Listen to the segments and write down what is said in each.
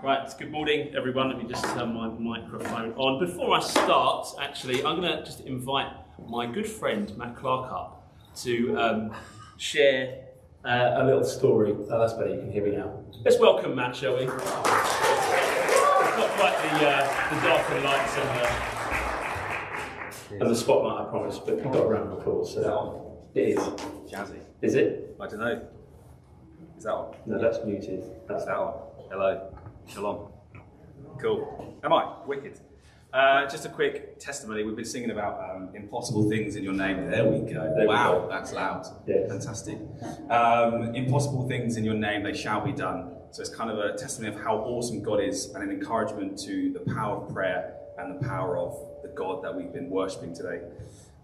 Right, good morning, everyone. Let me just turn my microphone on. Before I start, actually, I'm going to just invite my good friend Matt Clark up to um, share uh, a little story. Oh, that's better. You can hear me now. Let's welcome Matt, shall we? It's not quite the, uh, the darker lights and the, and the spotlight, I promise, but we've got a round of applause. So it is. Jazzy. Is it? I don't know. Is that on? No, that's muted. That's that on? Hello. Shalom. Cool. Am I? Wicked. Uh, just a quick testimony. We've been singing about um, impossible things in your name. There we go. There we wow, go. that's loud. Yes. Fantastic. Um, impossible things in your name, they shall be done. So it's kind of a testimony of how awesome God is and an encouragement to the power of prayer and the power of the God that we've been worshipping today.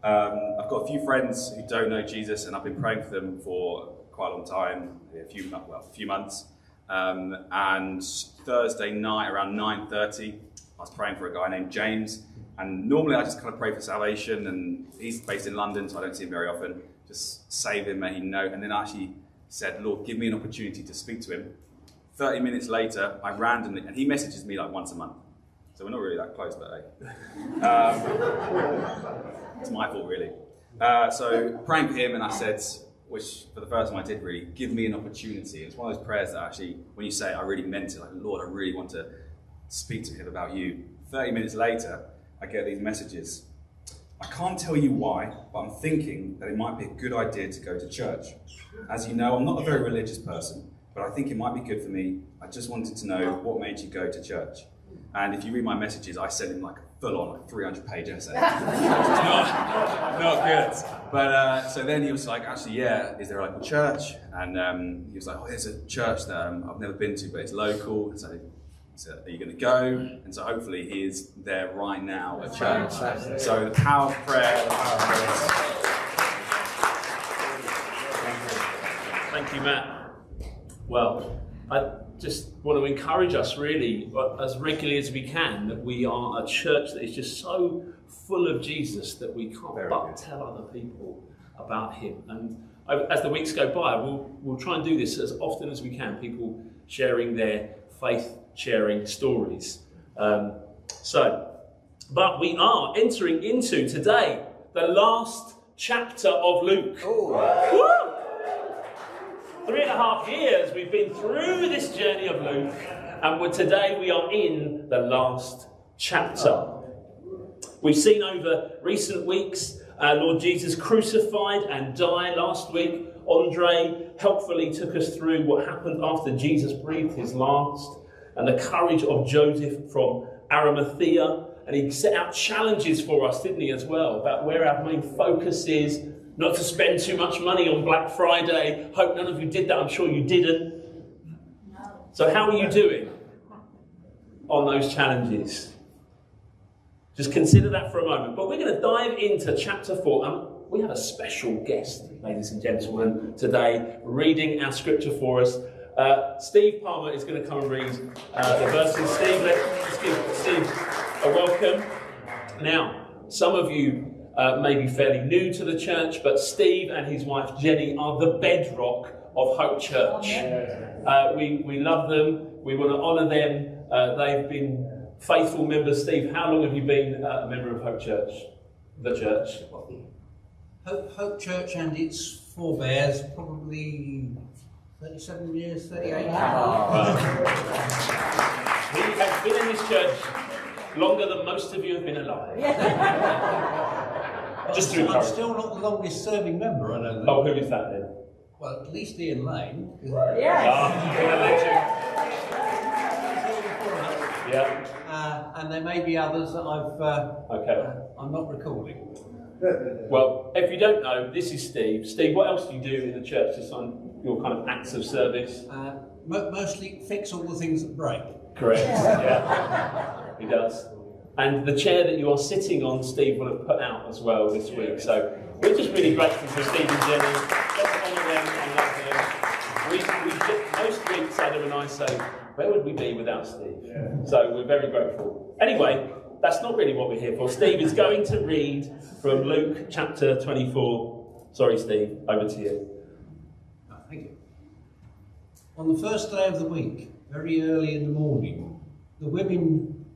Um, I've got a few friends who don't know Jesus, and I've been praying for them for quite a long time, a few well, a few months. Um, and Thursday night around 9:30, I was praying for a guy named James. And normally I just kind of pray for salvation, and he's based in London, so I don't see him very often. Just save him, may he know. And then I actually said, Lord, give me an opportunity to speak to him. 30 minutes later, I randomly, and he messages me like once a month. So we're not really that close, but hey. Um, it's my fault, really. Uh, so praying for him, and I said, which for the first time I did really, give me an opportunity. It's one of those prayers that actually, when you say it, I really meant it. Like, Lord, I really want to speak to him about you. 30 minutes later, I get these messages. I can't tell you why, but I'm thinking that it might be a good idea to go to church. As you know, I'm not a very religious person, but I think it might be good for me. I just wanted to know what made you go to church. And if you read my messages, I sent him like full on like 300 page essay. it's not, not good. But uh, so then he was like, actually, yeah, is there like a church? And um, he was like, oh, there's a church that um, I've never been to, but it's local. And so, so are you going to go? And so hopefully he is there right now at church. So the power of prayer, the power of prayer. Thank you, Matt. Well, I just want to encourage us really, as regularly as we can, that we are a church that is just so full of Jesus that we can't Very but good. tell other people about Him. And as the weeks go by, we'll, we'll try and do this as often as we can, people sharing their faith sharing stories. Um, so, but we are entering into today the last chapter of Luke. Three and a half years we've been through this journey of Luke, and today we are in the last chapter. We've seen over recent weeks uh, Lord Jesus crucified and die. Last week, Andre helpfully took us through what happened after Jesus breathed his last, and the courage of Joseph from Arimathea. And he set out challenges for us, didn't he, as well, about where our main focus is, not to spend too much money on Black Friday. Hope none of you did that, I'm sure you didn't. So, how are you doing on those challenges? Just consider that for a moment. But we're going to dive into chapter 4. And we have a special guest, ladies and gentlemen, today, reading our scripture for us. Uh, Steve Palmer is going to come and read uh, the verses. Steve, let's give Steve a welcome. Now, some of you uh, may be fairly new to the church, but Steve and his wife Jenny are the bedrock of Hope Church. Uh, we, we love them. We want to honour them. Uh, they've been faithful members. Steve, how long have you been uh, a member of Hope Church? The church? Hope, Hope Church and its forebears, probably 37 years, 38. He has been in this church longer than most of you have been alive. Just to I'm encourage. still not the longest serving member, I don't think. Oh, who is that then? Well, at least Ian Lane. Ah, been a legend. Yeah. Uh, and there may be others that I've, uh, Okay. uh, I'm not recalling. Well, if you don't know, this is Steve. Steve, what else do you do in the church just on your kind of acts of service? Uh, mo- mostly fix all the things that break. Correct. Yeah. He does. And the chair that you are sitting on, Steve will have put out as well this week. So we're just really grateful for Steve and Jenny. Let's honour them and love them. We, we just, most weeks, Adam and I say, where would we be without Steve? So we're very grateful. Anyway, that's not really what we're here for. Steve is going to read from Luke chapter 24. Sorry, Steve, over to you. Oh, thank you. On the first day of the week, very early in the morning, the women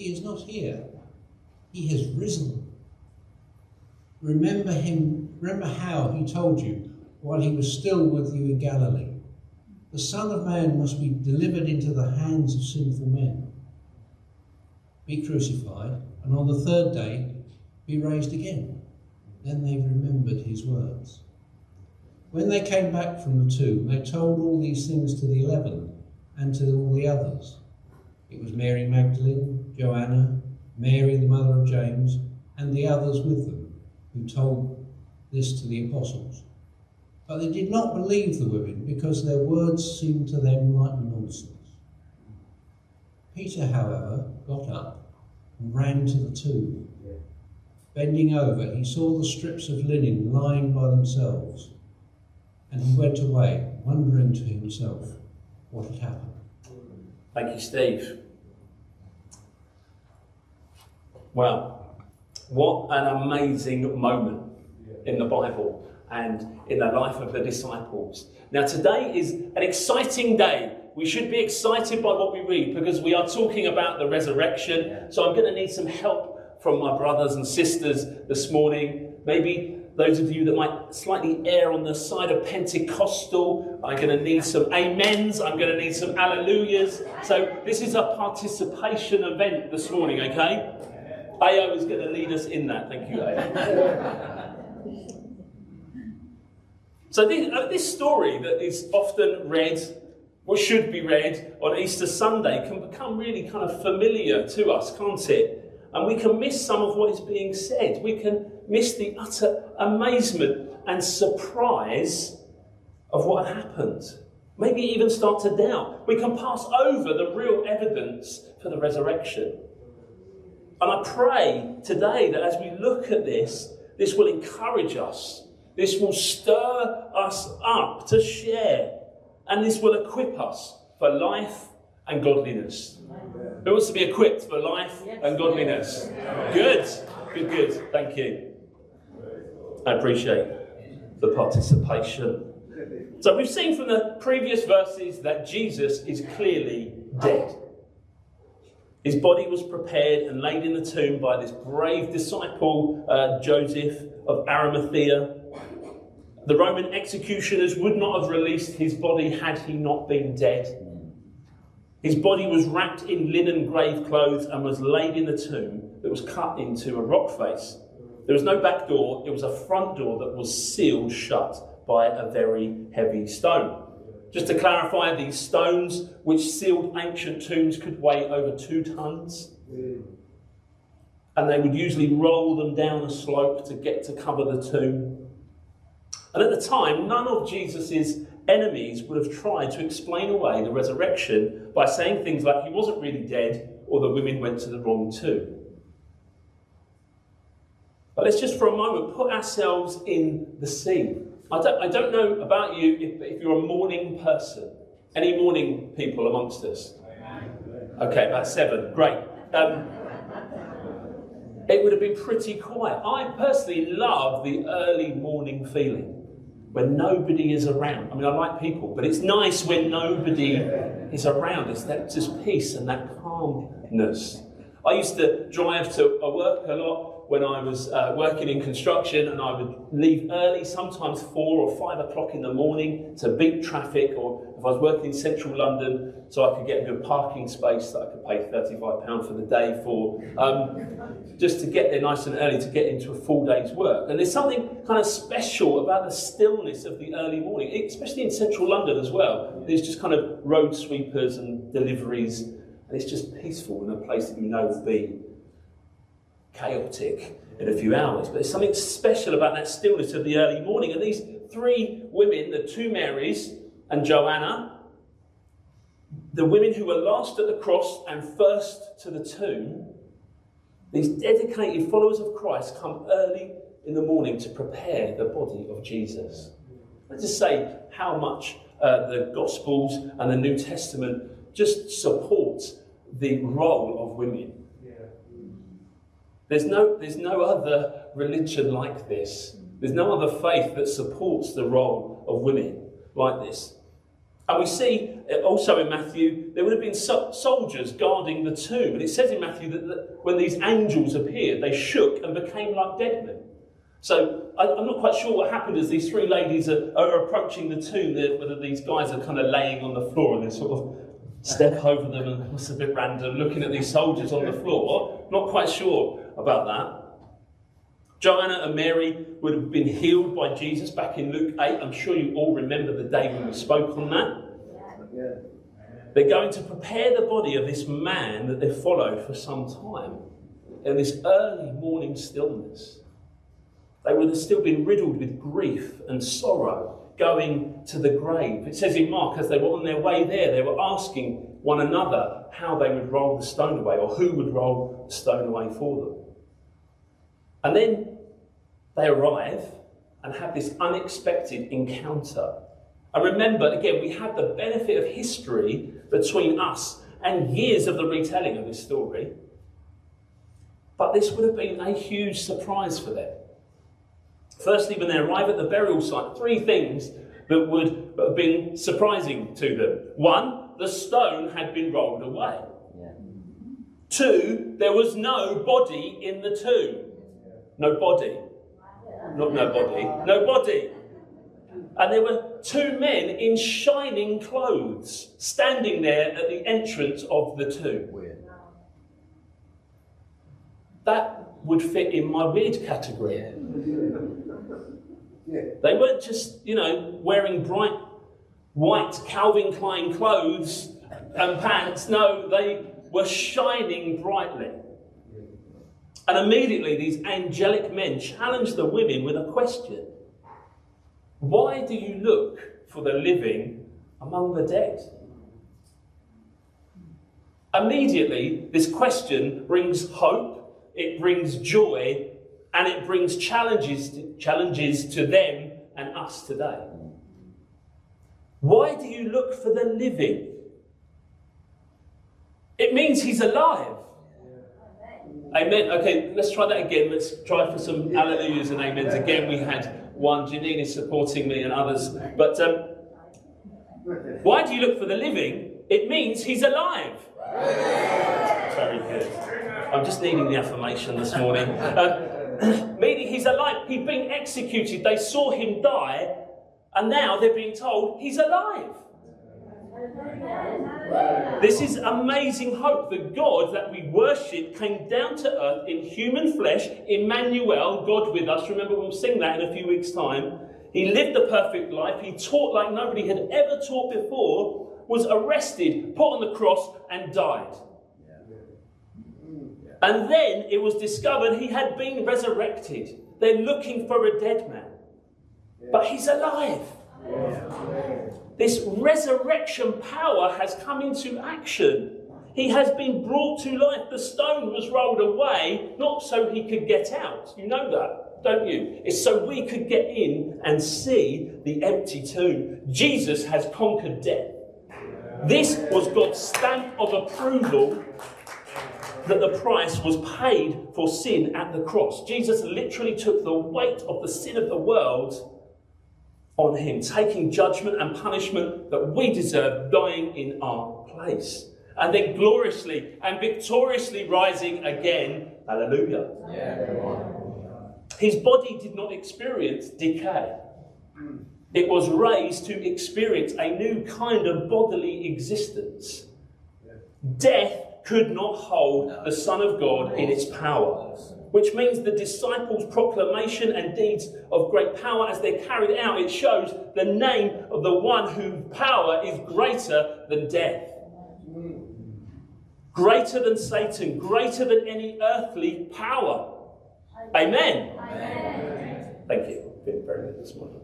He is not here, he has risen. Remember him, remember how he told you while he was still with you in Galilee. The Son of Man must be delivered into the hands of sinful men, be crucified, and on the third day be raised again. Then they remembered his words. When they came back from the tomb, they told all these things to the eleven and to all the others. It was Mary Magdalene, Joanna, Mary the mother of James, and the others with them, who told this to the apostles. But they did not believe the women because their words seemed to them like nonsense. Peter, however, got up and ran to the tomb. Bending over, he saw the strips of linen lying by themselves, and he went away, wondering to himself what had happened. Thank you, Steve. Well, what an amazing moment in the Bible and in the life of the disciples. Now, today is an exciting day. We should be excited by what we read because we are talking about the resurrection. So, I'm going to need some help from my brothers and sisters this morning. Maybe those of you that might slightly err on the side of Pentecostal, I'm going to need some amens, I'm going to need some alleluias. So, this is a participation event this morning, okay? AO is going to lead us in that. Thank you, AO. so, this, uh, this story that is often read, or should be read on Easter Sunday, can become really kind of familiar to us, can't it? And we can miss some of what is being said. We can miss the utter amazement and surprise of what happened. Maybe even start to doubt. We can pass over the real evidence for the resurrection. And I pray today that as we look at this, this will encourage us. This will stir us up to share. And this will equip us for life and godliness. Who wants to be equipped for life and godliness? Good, good, good. Thank you. I appreciate the participation. So we've seen from the previous verses that Jesus is clearly dead. His body was prepared and laid in the tomb by this brave disciple, uh, Joseph of Arimathea. The Roman executioners would not have released his body had he not been dead. His body was wrapped in linen grave clothes and was laid in the tomb that was cut into a rock face. There was no back door, it was a front door that was sealed shut by a very heavy stone. Just to clarify, these stones which sealed ancient tombs could weigh over two tons. And they would usually roll them down a slope to get to cover the tomb. And at the time, none of Jesus' enemies would have tried to explain away the resurrection by saying things like he wasn't really dead or the women went to the wrong tomb. But let's just for a moment put ourselves in the scene. I don't, I don't know about you if, if you're a morning person. Any morning people amongst us? Okay, about seven. Great. Um, it would have been pretty quiet. I personally love the early morning feeling when nobody is around. I mean, I like people, but it's nice when nobody is around. It's that just peace and that calmness. I used to drive to work a lot when I was uh, working in construction, and I would leave early, sometimes four or five o'clock in the morning to beat traffic, or if I was working in central London, so I could get a good parking space that I could pay £35 for the day for, um, just to get there nice and early to get into a full day's work. And there's something kind of special about the stillness of the early morning, especially in central London as well. There's just kind of road sweepers and deliveries, and it's just peaceful in a place that you know will be chaotic in a few hours. But there's something special about that stillness of the early morning. And these three women, the two Marys and Joanna, the women who were last at the cross and first to the tomb, these dedicated followers of Christ come early in the morning to prepare the body of Jesus. Let's just say how much uh, the Gospels and the New Testament just support the role of women. There's no, there's no other religion like this. There's no other faith that supports the role of women like this. And we see also in Matthew, there would have been so- soldiers guarding the tomb. And it says in Matthew that, when these angels appeared, they shook and became like dead men. So I, am not quite sure what happened as these three ladies are, are approaching the tomb, whether these guys are kind of laying on the floor and they sort of step over them and it's a bit random looking at these soldiers on the floor. Not quite sure about that. Joanna and Mary would have been healed by Jesus back in Luke 8. I'm sure you all remember the day when we spoke on that. They're going to prepare the body of this man that they followed for some time in this early morning stillness. They would have still been riddled with grief and sorrow going to the grave. It says in Mark, as they were on their way there, they were asking one another how they would roll the stone away or who would roll the stone away for them. And then they arrive and have this unexpected encounter. And remember, again, we have the benefit of history between us and years of the retelling of this story. But this would have been a huge surprise for them. Firstly, when they arrive at the burial site, three things that would have been surprising to them. One, the stone had been rolled away. Yeah. Two, there was no body in the tomb. No body. Not no body. No body. And there were two men in shining clothes standing there at the entrance of the tomb. That would fit in my weird category. Yeah. They weren't just, you know, wearing bright white Calvin Klein clothes and pants. No, they were shining brightly. And immediately these angelic men challenged the women with a question Why do you look for the living among the dead? Immediately, this question brings hope, it brings joy, and it brings challenges to, challenges to them and us today. Why do you look for the living? It means he's alive. Amen. Okay, let's try that again. Let's try for some hallelujahs and amens. Again, we had one. Janine is supporting me and others. But um, why do you look for the living? It means he's alive. Very good. I'm just needing the affirmation this morning. Uh, meaning he's alive. He'd been executed. They saw him die, and now they're being told he's alive. This is amazing hope. The God that we worship came down to earth in human flesh, Emmanuel, God with us. Remember, we'll sing that in a few weeks' time. He lived the perfect life. He taught like nobody had ever taught before, was arrested, put on the cross, and died. And then it was discovered he had been resurrected. They're looking for a dead man. But he's alive. This resurrection power has come into action. He has been brought to life. The stone was rolled away, not so he could get out. You know that, don't you? It's so we could get in and see the empty tomb. Jesus has conquered death. This was God's stamp of approval that the price was paid for sin at the cross. Jesus literally took the weight of the sin of the world on him, taking judgment and punishment that we deserve, dying in our place. And then gloriously and victoriously rising again. Hallelujah. Yeah. His body did not experience decay. It was raised to experience a new kind of bodily existence. Death could not hold the Son of God in its power. Which means the disciples' proclamation and deeds of great power, as they're carried out, it shows the name of the one whose power is greater than death. Greater than Satan, greater than any earthly power. Amen. Amen. Thank you. Been very good this morning.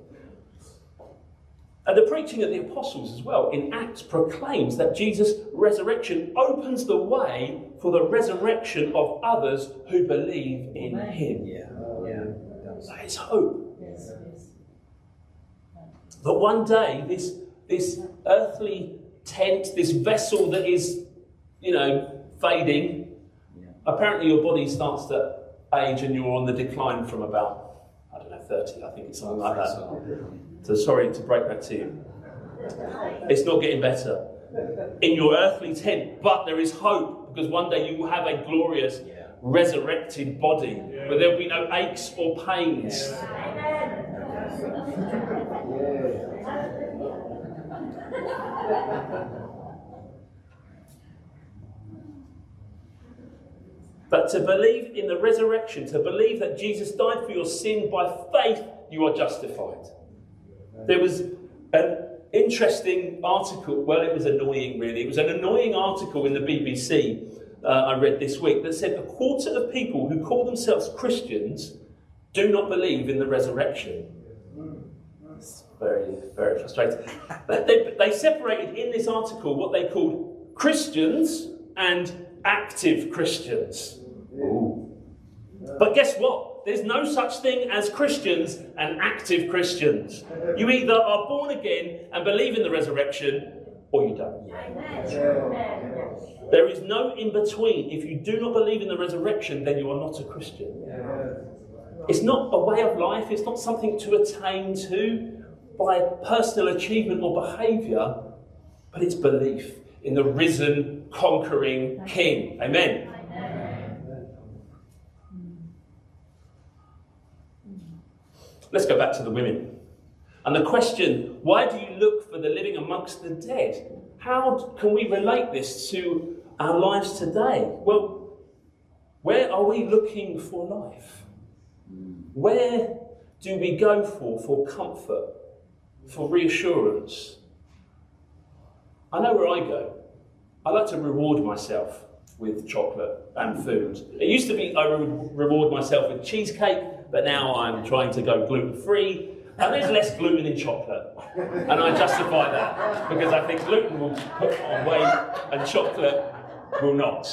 And the preaching of the apostles as well in Acts proclaims that Jesus' resurrection opens the way for the resurrection of others who believe in him. Yeah, yeah. That is hope. That one day this, this earthly tent, this vessel that is, you know, fading, Yeah. apparently your body starts to age and you're on the decline from about, I don't know, 30, I think it's something like that. So sorry to break that to you. It's not getting better in your earthly tent, but there is hope because one day you will have a glorious Yeah. resurrected body where there will be no aches or pains. But to believe in the resurrection, to believe that Jesus died for your sin by faith, you are justified. There was an interesting article, well, it was annoying really. It was an annoying article in the BBC uh, I read this week that said a quarter of people who call themselves Christians do not believe in the resurrection. It's very, very frustrating. But They, they separated in this article what they called Christians and active Christians. Ooh. But guess what? There's no such thing as Christians and active Christians. You either are born again and believe in the resurrection, or you don't. There is no in between. If you do not believe in the resurrection, then you are not a Christian. It's not a way of life, it's not something to attain to by personal achievement or behaviour, but it's belief in the risen, conquering King. Amen. Let's go back to the women. And the question, why do you look for the living amongst the dead? How can we relate this to our lives today? Well, where are we looking for life? Where do we go for for comfort, for reassurance? I know where I go. I like to reward myself with chocolate and food. It used to be I would reward myself with cheesecake, but now I'm trying to go gluten free. And there's less gluten in chocolate. And I justify that because I think gluten will put on weight and chocolate will not.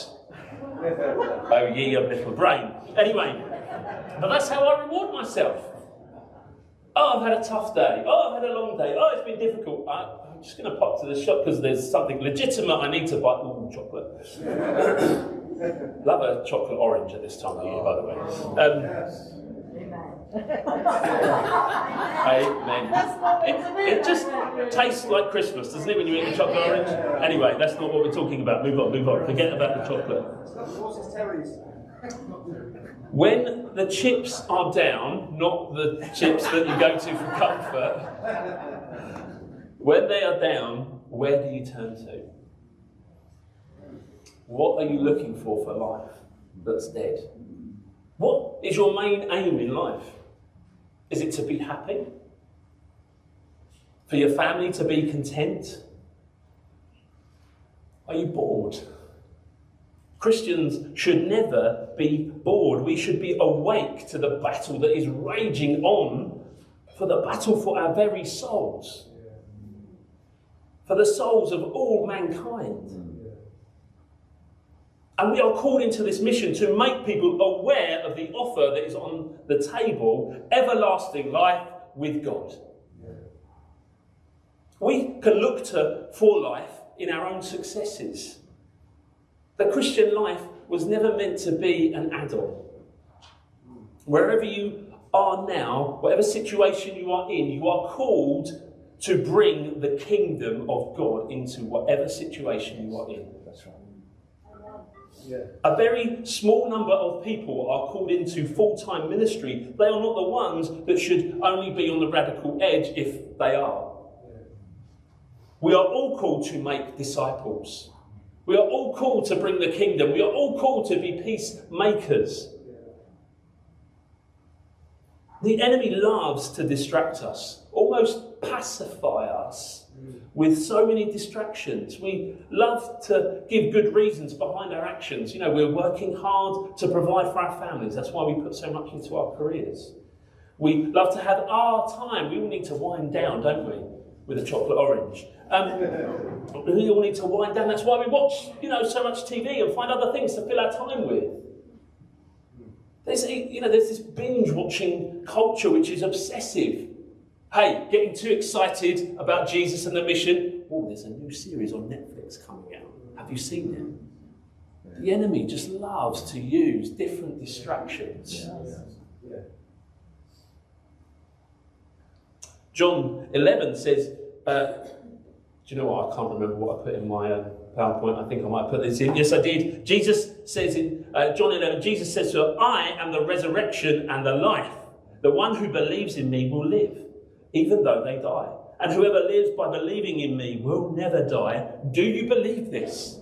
Oh, ye of little brain. Anyway, but that's how I reward myself. Oh, I've had a tough day. Oh, I've had a long day. Oh, it's been difficult. I, I'm just going to pop to the shop because there's something legitimate I need to buy. Ooh, chocolate. Love a chocolate orange at this time of year, by the way. Um, Amen. It, it just tastes like Christmas, doesn't it, when you eat the chocolate orange? Anyway, that's not what we're talking about. Move on, move on. Forget about the chocolate. When the chips are down, not the chips that you go to for comfort, when they are down, where do you turn to? What are you looking for for life that's dead? What is your main aim in life? Is it to be happy? For your family to be content? Are you bored? Christians should never be bored. We should be awake to the battle that is raging on for the battle for our very souls, for the souls of all mankind. And we are called into this mission to make people aware of the offer that is on the table everlasting life with God. We can look to for life in our own successes. The Christian life was never meant to be an add on. Wherever you are now, whatever situation you are in, you are called to bring the kingdom of God into whatever situation you are in. Right. A very small number of people are called into full time ministry. They are not the ones that should only be on the radical edge if they are. We are all called to make disciples. We are all called to bring the kingdom. We are all called to be peacemakers. The enemy loves to distract us, almost pacify us with so many distractions. We love to give good reasons behind our actions. You know, we're working hard to provide for our families. That's why we put so much into our careers. We love to have our time. We all need to wind down, don't we? with a chocolate orange. Um, we all need to wind down. That's why we watch, you know, so much TV and find other things to fill our time with. There's, you know, there's this binge watching culture which is obsessive. Hey, getting too excited about Jesus and the mission. Oh, there's a new series on Netflix coming out. Have you seen it? The enemy just loves to use different distractions. John 11 says, uh, do you know what? I can't remember what I put in my um, PowerPoint. I think I might put this in. Yes, I did. Jesus says in uh, John 11, Jesus says to her, I am the resurrection and the life. The one who believes in me will live, even though they die. And whoever lives by believing in me will never die. Do you believe this?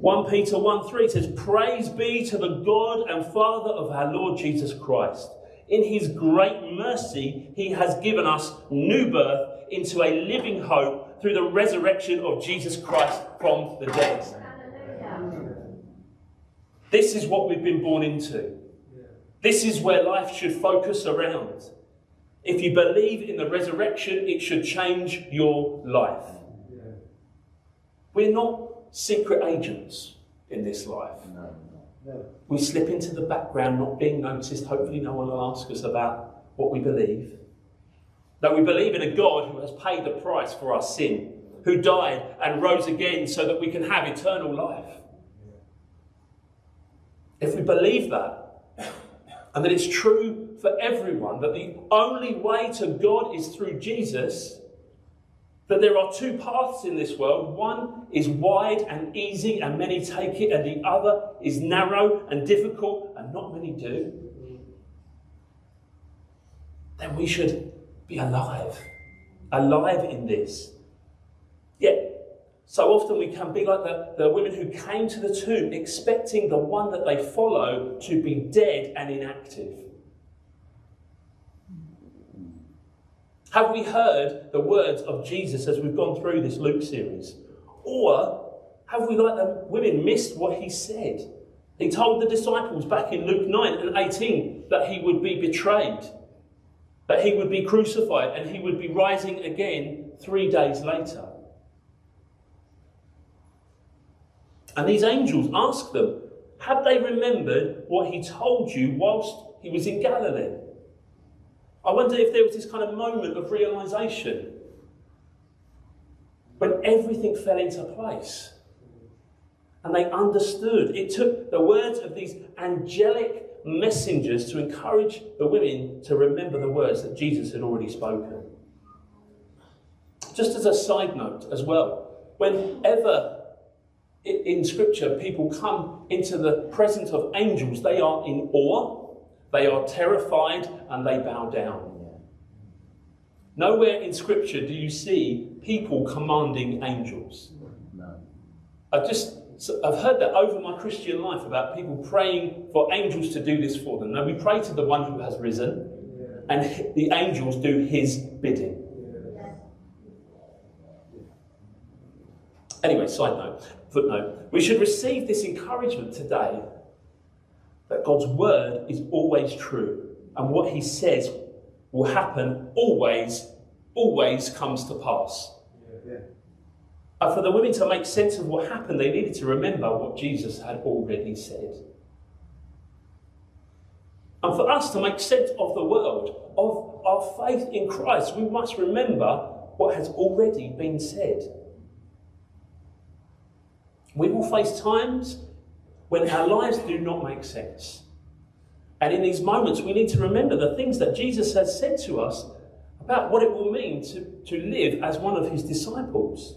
1 Peter 1 3 says, Praise be to the God and Father of our Lord Jesus Christ. In his great mercy, he has given us new birth into a living hope through the resurrection of Jesus Christ from the dead. This is what we've been born into. This is where life should focus around. If you believe in the resurrection, it should change your life. We're not secret agents in this life. We slip into the background, not being noticed. Hopefully, no one will ask us about what we believe. That we believe in a God who has paid the price for our sin, who died and rose again so that we can have eternal life. If we believe that, and that it's true for everyone, that the only way to God is through Jesus, that there are two paths in this world. One is wide and easy, and many take it, and the other is narrow and difficult, and not many do. Then we should be alive, alive in this. Yet, so often we can be like the, the women who came to the tomb expecting the one that they follow to be dead and inactive. Have we heard the words of Jesus as we've gone through this Luke series? Or have we, like the women, missed what he said? He told the disciples back in Luke 9 and 18 that he would be betrayed, that he would be crucified, and he would be rising again three days later. And these angels asked them, Have they remembered what he told you whilst he was in Galilee? I wonder if there was this kind of moment of realization when everything fell into place and they understood. It took the words of these angelic messengers to encourage the women to remember the words that Jesus had already spoken. Just as a side note, as well, whenever in Scripture people come into the presence of angels, they are in awe they are terrified and they bow down. Nowhere in Scripture do you see people commanding angels. No. I've just I've heard that over my Christian life about people praying for angels to do this for them. No, we pray to the one who has risen, and the angels do his bidding. Anyway, side note, footnote. We should receive this encouragement today that God's word is always true, and what he says will happen always, always comes to pass. Yeah, yeah. And for the women to make sense of what happened, they needed to remember what Jesus had already said. And for us to make sense of the world, of our faith in Christ, we must remember what has already been said. We will face times when our lives do not make sense. And in these moments, we need to remember the things that Jesus has said to us about what it will mean to, to live as one of his disciples.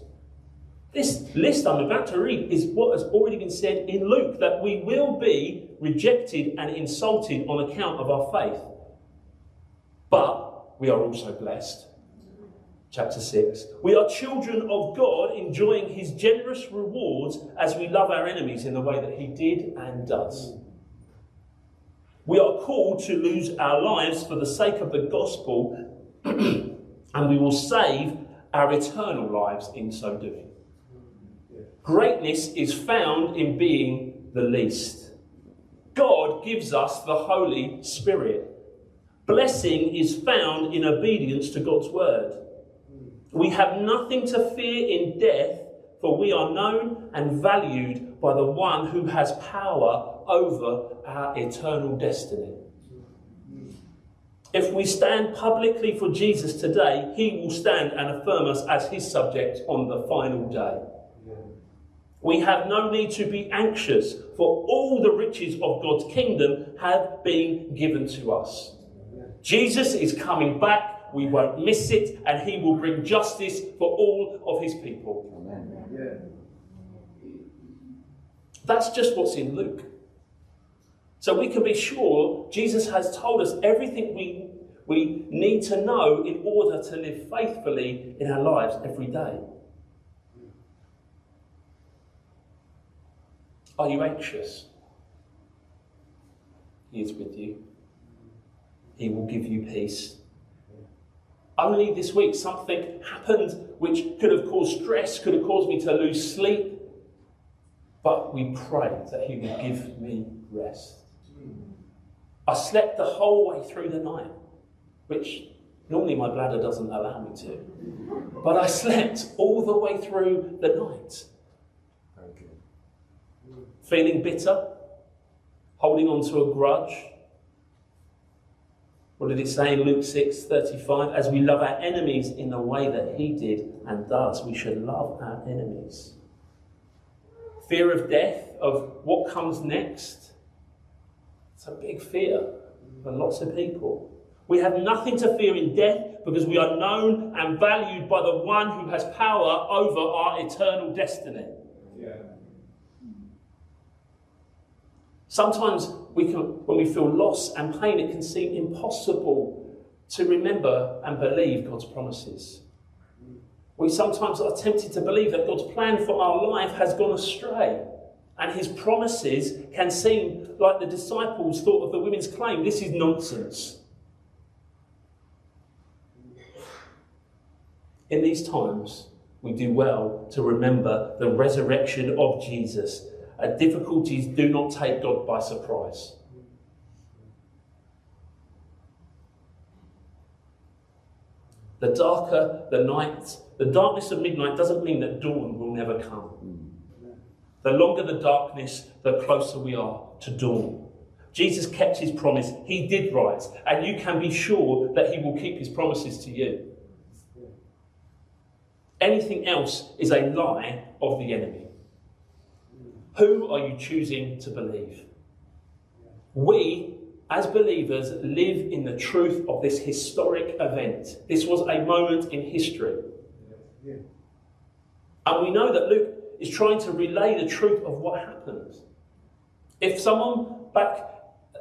This list I'm about to read is what has already been said in Luke that we will be rejected and insulted on account of our faith. But we are also blessed chapter 6. We are children of God, enjoying his generous rewards as we love our enemies in the way that he did and does. We are called to lose our lives for the sake of the gospel, and we will save our eternal lives in so doing. Greatness is found in being the least. God gives us the Holy Spirit. Blessing is found in obedience to God's word. We have nothing to fear in death, for we are known and valued by the one who has power over our eternal destiny. If we stand publicly for Jesus today, he will stand and affirm us as his subject on the final day. We have no need to be anxious, for all the riches of God's kingdom have been given to us. Jesus is coming back, we won't miss it, and he will bring justice for all of his people. That's just what's in Luke. So we can be sure Jesus has told us everything we, we need to know in order to live faithfully in our lives every day. Are you anxious? He is with you. He will give you peace. Only this week, something happened which could have caused stress, could have caused me to lose sleep. But we prayed that He would give me rest. I slept the whole way through the night, which normally my bladder doesn't allow me to. But I slept all the way through the night. Feeling bitter, holding on to a grudge. What did it say in Luke 6 35? As we love our enemies in the way that he did and does, we should love our enemies. Fear of death, of what comes next it's a big fear for lots of people. We have nothing to fear in death because we are known and valued by the one who has power over our eternal destiny. Yeah. Sometimes we can, when we feel loss and pain, it can seem impossible to remember and believe God's promises. We sometimes are tempted to believe that God's plan for our life has gone astray and his promises can seem like the disciples thought of the women's claim this is nonsense. In these times, we do well to remember the resurrection of Jesus. Uh, difficulties do not take God by surprise. The darker the night, the darkness of midnight doesn't mean that dawn will never come. The longer the darkness, the closer we are to dawn. Jesus kept his promise. He did rise. And you can be sure that he will keep his promises to you. Anything else is a lie of the enemy. Who are you choosing to believe? We, as believers, live in the truth of this historic event. This was a moment in history. And we know that Luke is trying to relay the truth of what happened. If someone back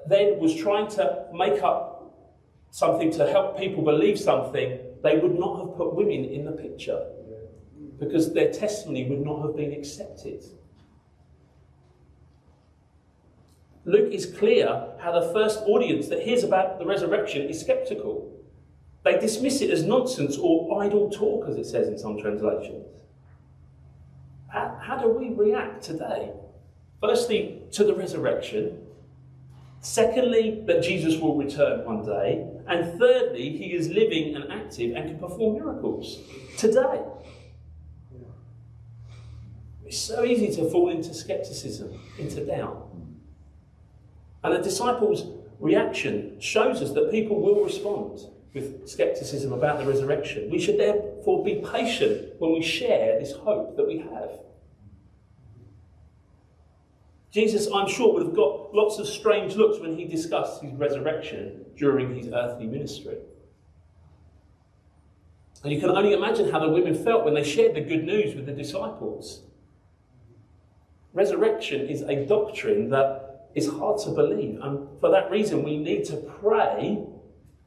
then was trying to make up something to help people believe something, they would not have put women in the picture because their testimony would not have been accepted. Luke is clear how the first audience that hears about the resurrection is skeptical. They dismiss it as nonsense or idle talk, as it says in some translations. How, how do we react today? Firstly, to the resurrection. Secondly, that Jesus will return one day. And thirdly, he is living and active and can perform miracles today. It's so easy to fall into skepticism, into doubt. And the disciples' reaction shows us that people will respond with skepticism about the resurrection. We should therefore be patient when we share this hope that we have. Jesus, I'm sure, would have got lots of strange looks when he discussed his resurrection during his earthly ministry. And you can only imagine how the women felt when they shared the good news with the disciples. Resurrection is a doctrine that is hard to believe, and for that reason, we need to pray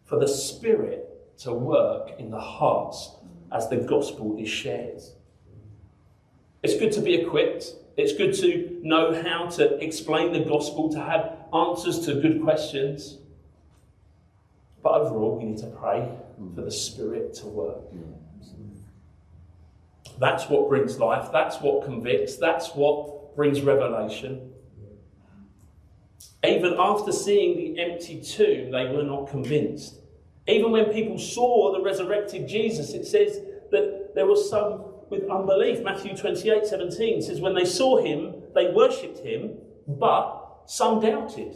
for the Spirit to work in the hearts as the gospel is shared. It's good to be equipped. It's good to know how to explain the gospel, to have answers to good questions. But overall, we need to pray for the Spirit to work. That's what brings life. That's what convicts. That's what brings revelation. Even after seeing the empty tomb, they were not convinced. Even when people saw the resurrected Jesus, it says that there was some with unbelief. Matthew 28 17 says, When they saw him, they worshipped him, but some doubted.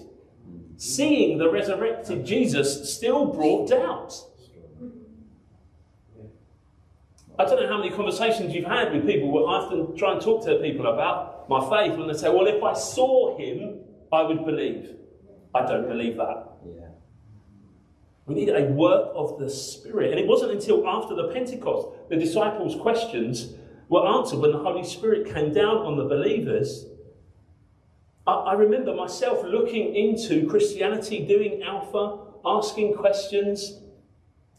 Seeing the resurrected Jesus still brought doubt. I don't know how many conversations you've had with people. I often try and talk to people about my faith when they say, Well, if I saw him, I would believe. I don't believe that. Yeah. We need a work of the Spirit. And it wasn't until after the Pentecost the disciples' questions were answered when the Holy Spirit came down on the believers. I, I remember myself looking into Christianity, doing Alpha, asking questions.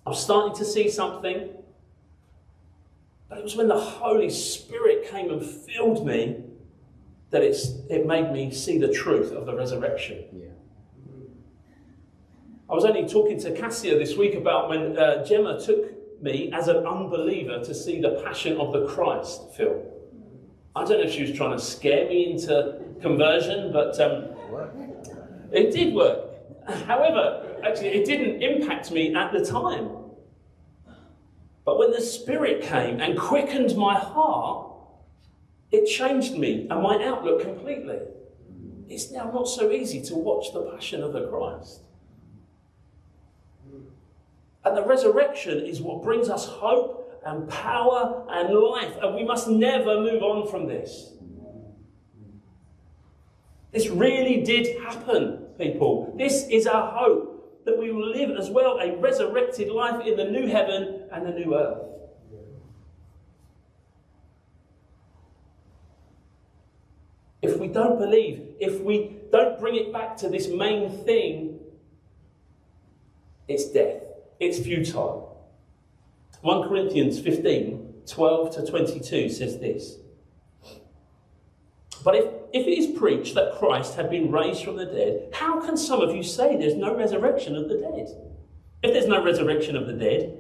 I was starting to see something. But it was when the Holy Spirit came and filled me that it's, it made me see the truth of the resurrection. Yeah. I was only talking to Cassia this week about when uh, Gemma took me as an unbeliever to see the Passion of the Christ film. I don't know if she was trying to scare me into conversion, but um, it did work. However, actually, it didn't impact me at the time. But when the Spirit came and quickened my heart, it changed me and my outlook completely. It's now not so easy to watch the Passion of the Christ. And the resurrection is what brings us hope and power and life. And we must never move on from this. This really did happen, people. This is our hope that we will live as well a resurrected life in the new heaven and the new earth. If we don't believe, if we don't bring it back to this main thing, it's death. It's futile. 1 Corinthians 15 12 to 22 says this. But if, if it is preached that Christ had been raised from the dead, how can some of you say there's no resurrection of the dead? If there's no resurrection of the dead,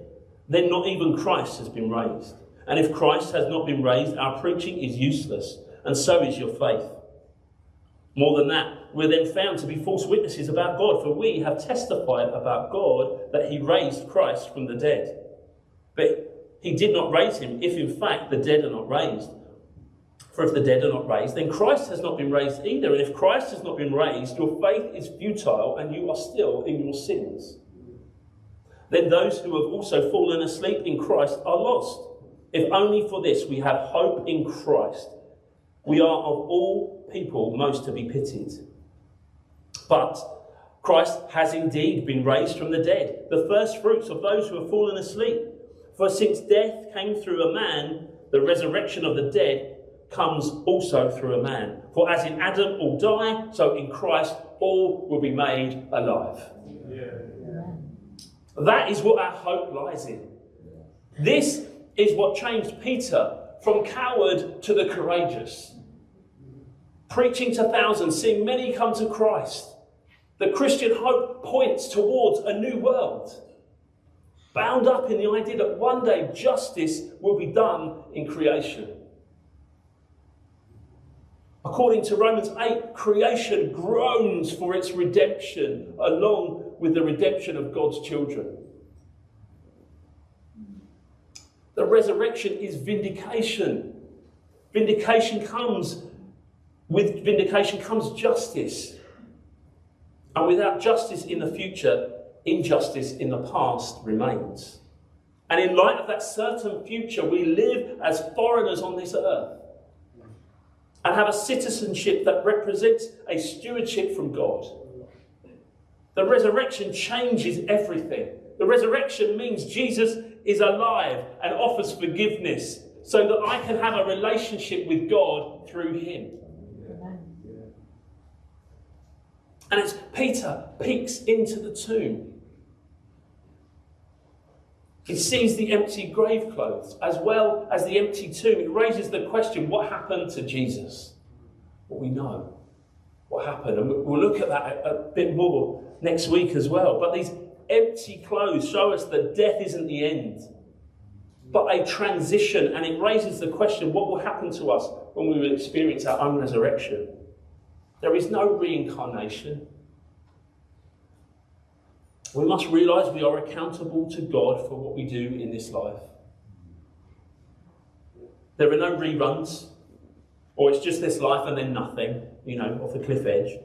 then not even Christ has been raised. And if Christ has not been raised, our preaching is useless, and so is your faith. More than that, we're then found to be false witnesses about God, for we have testified about God that He raised Christ from the dead. But He did not raise Him if, in fact, the dead are not raised. For if the dead are not raised, then Christ has not been raised either. And if Christ has not been raised, your faith is futile and you are still in your sins. Then those who have also fallen asleep in Christ are lost. If only for this we have hope in Christ, we are of all people most to be pitied. But Christ has indeed been raised from the dead, the first fruits of those who have fallen asleep. For since death came through a man, the resurrection of the dead comes also through a man. For as in Adam all die, so in Christ all will be made alive. That is what our hope lies in. This is what changed Peter from coward to the courageous. Preaching to thousands, seeing many come to Christ. The Christian hope points towards a new world, bound up in the idea that one day justice will be done in creation. According to Romans 8, creation groans for its redemption along with the redemption of God's children. The resurrection is vindication. Vindication comes, with vindication comes justice. And without justice in the future, injustice in the past remains. And in light of that certain future, we live as foreigners on this earth and have a citizenship that represents a stewardship from God. The resurrection changes everything. The resurrection means Jesus is alive and offers forgiveness so that I can have a relationship with God through him. And as Peter peeks into the tomb, he sees the empty grave clothes as well as the empty tomb. It raises the question what happened to Jesus? Well, we know what happened, and we'll look at that a, bit more next week as well. But these empty clothes show us that death isn't the end, but a transition, and it raises the question what will happen to us when we will experience our own resurrection? There is no reincarnation. We must realize we are accountable to God for what we do in this life. There are no reruns, or it's just this life and then nothing, you know, off the cliff edge.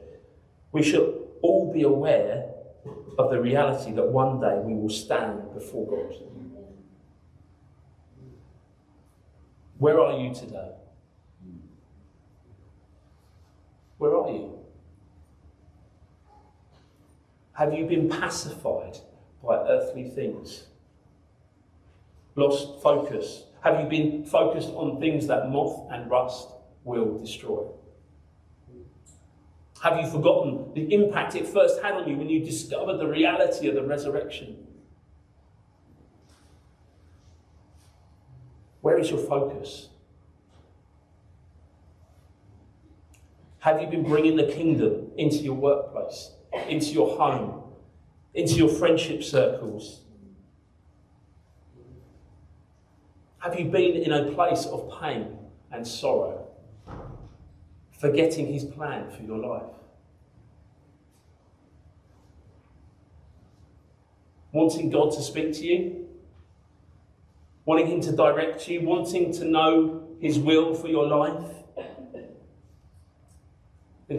We should all be aware of the reality that one day we will stand before God. Where are you today? Where are you? Have you been pacified by earthly things? Lost focus? Have you been focused on things that moth and rust will destroy? Have you forgotten the impact it first had on you when you discovered the reality of the resurrection? Where is your focus? Have you been bringing the kingdom into your workplace, into your home, into your friendship circles? Have you been in a place of pain and sorrow, forgetting his plan for your life? Wanting God to speak to you? Wanting him to direct you? Wanting to know his will for your life?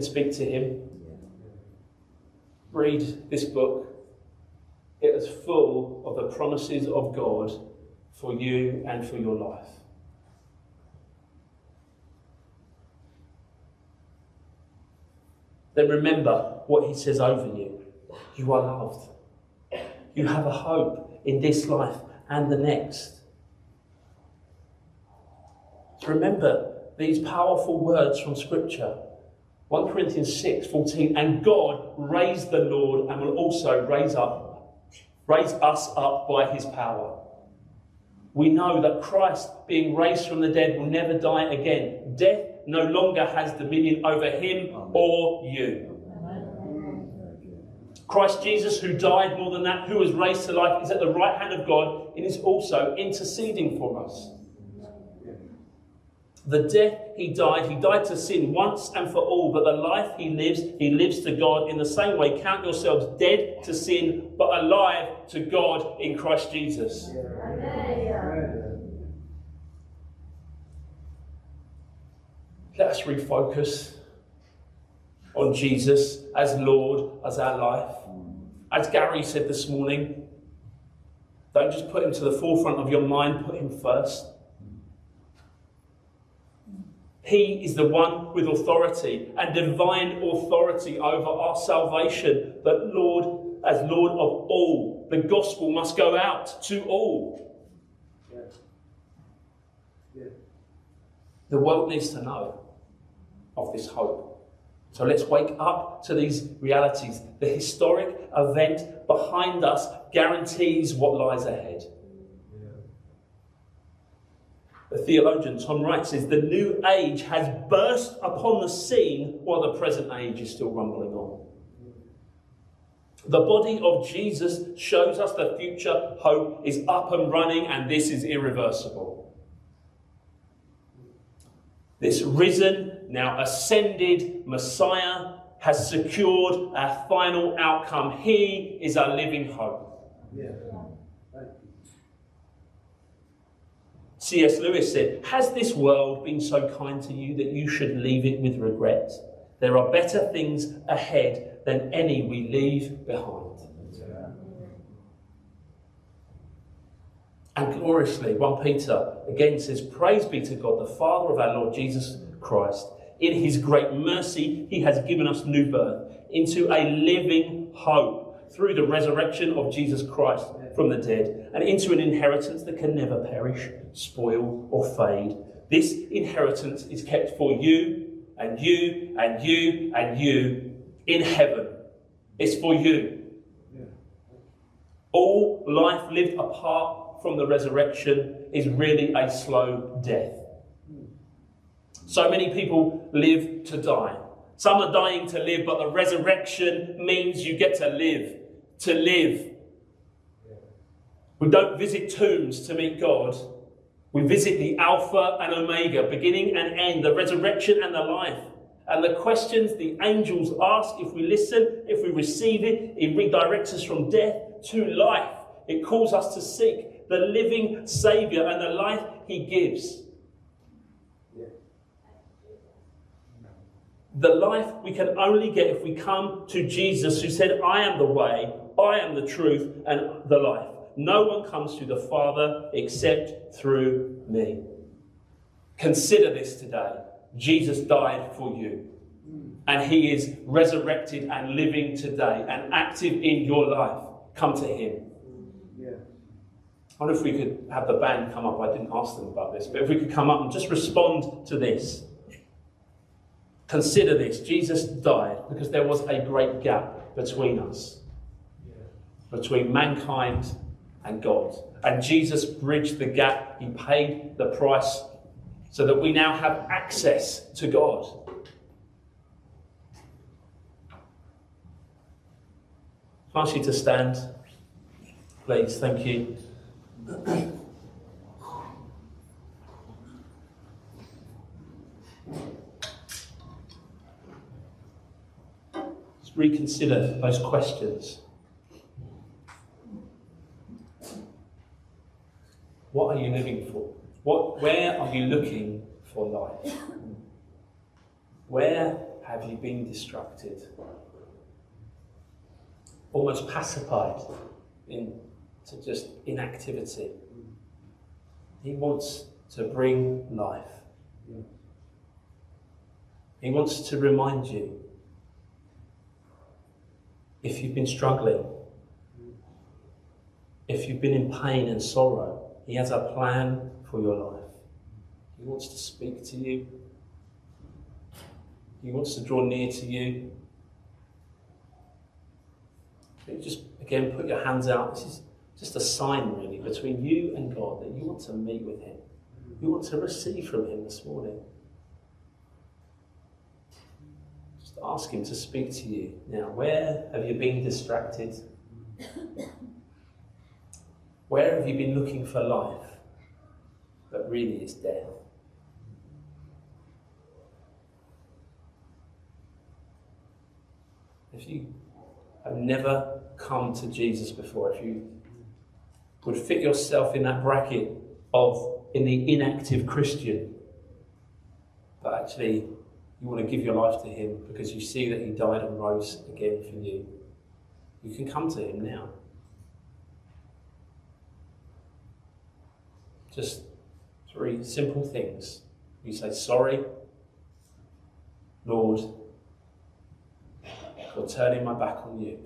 Speak to him. Read this book. It is full of the promises of God for you and for your life. Then remember what he says over you. You are loved. You have a hope in this life and the next. Remember these powerful words from Scripture. 1 Corinthians 6 14, and God raised the Lord and will also raise up, raise us up by his power. We know that Christ, being raised from the dead, will never die again. Death no longer has dominion over him or you. Christ Jesus, who died more than that, who was raised to life, is at the right hand of God and is also interceding for us. The death he died, he died to sin once and for all, but the life he lives, he lives to God. In the same way, count yourselves dead to sin, but alive to God in Christ Jesus. Let us refocus on Jesus as Lord, as our life. As Gary said this morning, don't just put him to the forefront of your mind, put him first. He is the one with authority and divine authority over our salvation. But Lord, as Lord of all, the gospel must go out to all. Yeah. Yeah. The world needs to know of this hope. So let's wake up to these realities. The historic event behind us guarantees what lies ahead. The theologian Tom Wright says the new age has burst upon the scene while the present age is still rumbling on. The body of Jesus shows us the future hope is up and running, and this is irreversible. This risen, now ascended Messiah has secured our final outcome. He is our living hope. Yeah. C.S. Lewis said, Has this world been so kind to you that you should leave it with regret? There are better things ahead than any we leave behind. And gloriously, 1 Peter again says, Praise be to God, the Father of our Lord Jesus Christ. In his great mercy, he has given us new birth into a living hope through the resurrection of Jesus Christ from the dead and into an inheritance that can never perish, spoil, or fade. This inheritance is kept for you and you and you and you in heaven. It's for you. All life lived apart from the resurrection is really a slow death. So many people live to die. Some are dying to live, but the resurrection means you get to live. To live. We don't visit tombs to meet God. We visit the Alpha and Omega, beginning and end, the resurrection and the life. And the questions the angels ask, if we listen, if we receive it, it redirects us from death to life. It calls us to seek the living Saviour and the life He gives. The life we can only get if we come to Jesus, who said, I am the way, I am the truth, and the life. No one comes to the Father except through me. Consider this today. Jesus died for you. And he is resurrected and living today and active in your life. Come to him. I wonder if we could have the band come up. I didn't ask them about this, but if we could come up and just respond to this. Consider this Jesus died because there was a great gap between us, between mankind and God. And Jesus bridged the gap, He paid the price so that we now have access to God. I ask you to stand, please. Thank you. Just reconsider those questions. What are you living for? What, where are you looking for life? Where have you been distracted? Almost pacified into just inactivity. He wants to bring life. He wants to remind you if you've been struggling, if you've been in pain and sorrow, He has a plan for your life. He wants to speak to you, He wants to draw near to you. You just again put your hands out. This is just a sign, really, between you and God that you want to meet with Him. You want to receive from Him this morning. Just ask Him to speak to you. Now, where have you been distracted? Where have you been looking for life, but really is death? If you have never come to Jesus before, if you would fit yourself in that bracket of in the inactive Christian. But actually, you want to give your life to Him because you see that He died and rose again for you. You can come to Him now. Just three simple things. You say, Sorry, Lord, for turning my back on you,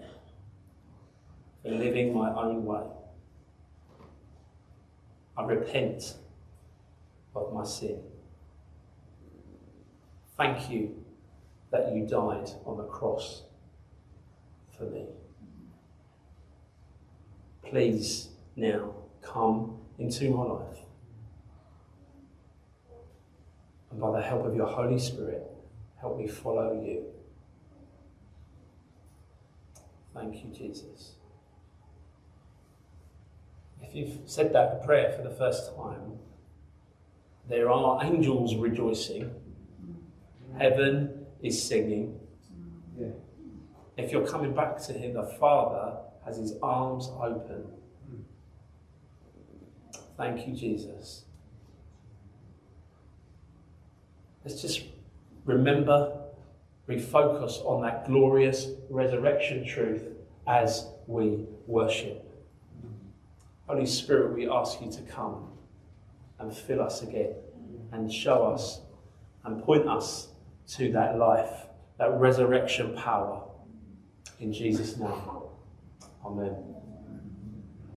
for living my own way. I repent of my sin. Thank you that you died on the cross for me. Please now come into my life. And by the help of your Holy Spirit, help me follow you. Thank you, Jesus if you've said that prayer for the first time, there are angels rejoicing, heaven is singing. Yeah. If you're coming back to Him, the Father has His arms open. Thank you, Jesus. Let's just remember, refocus on that glorious resurrection truth as we worship. Holy Spirit, we ask you to come and fill us again and show us and point us to that life, that resurrection power. In Jesus' name, Amen.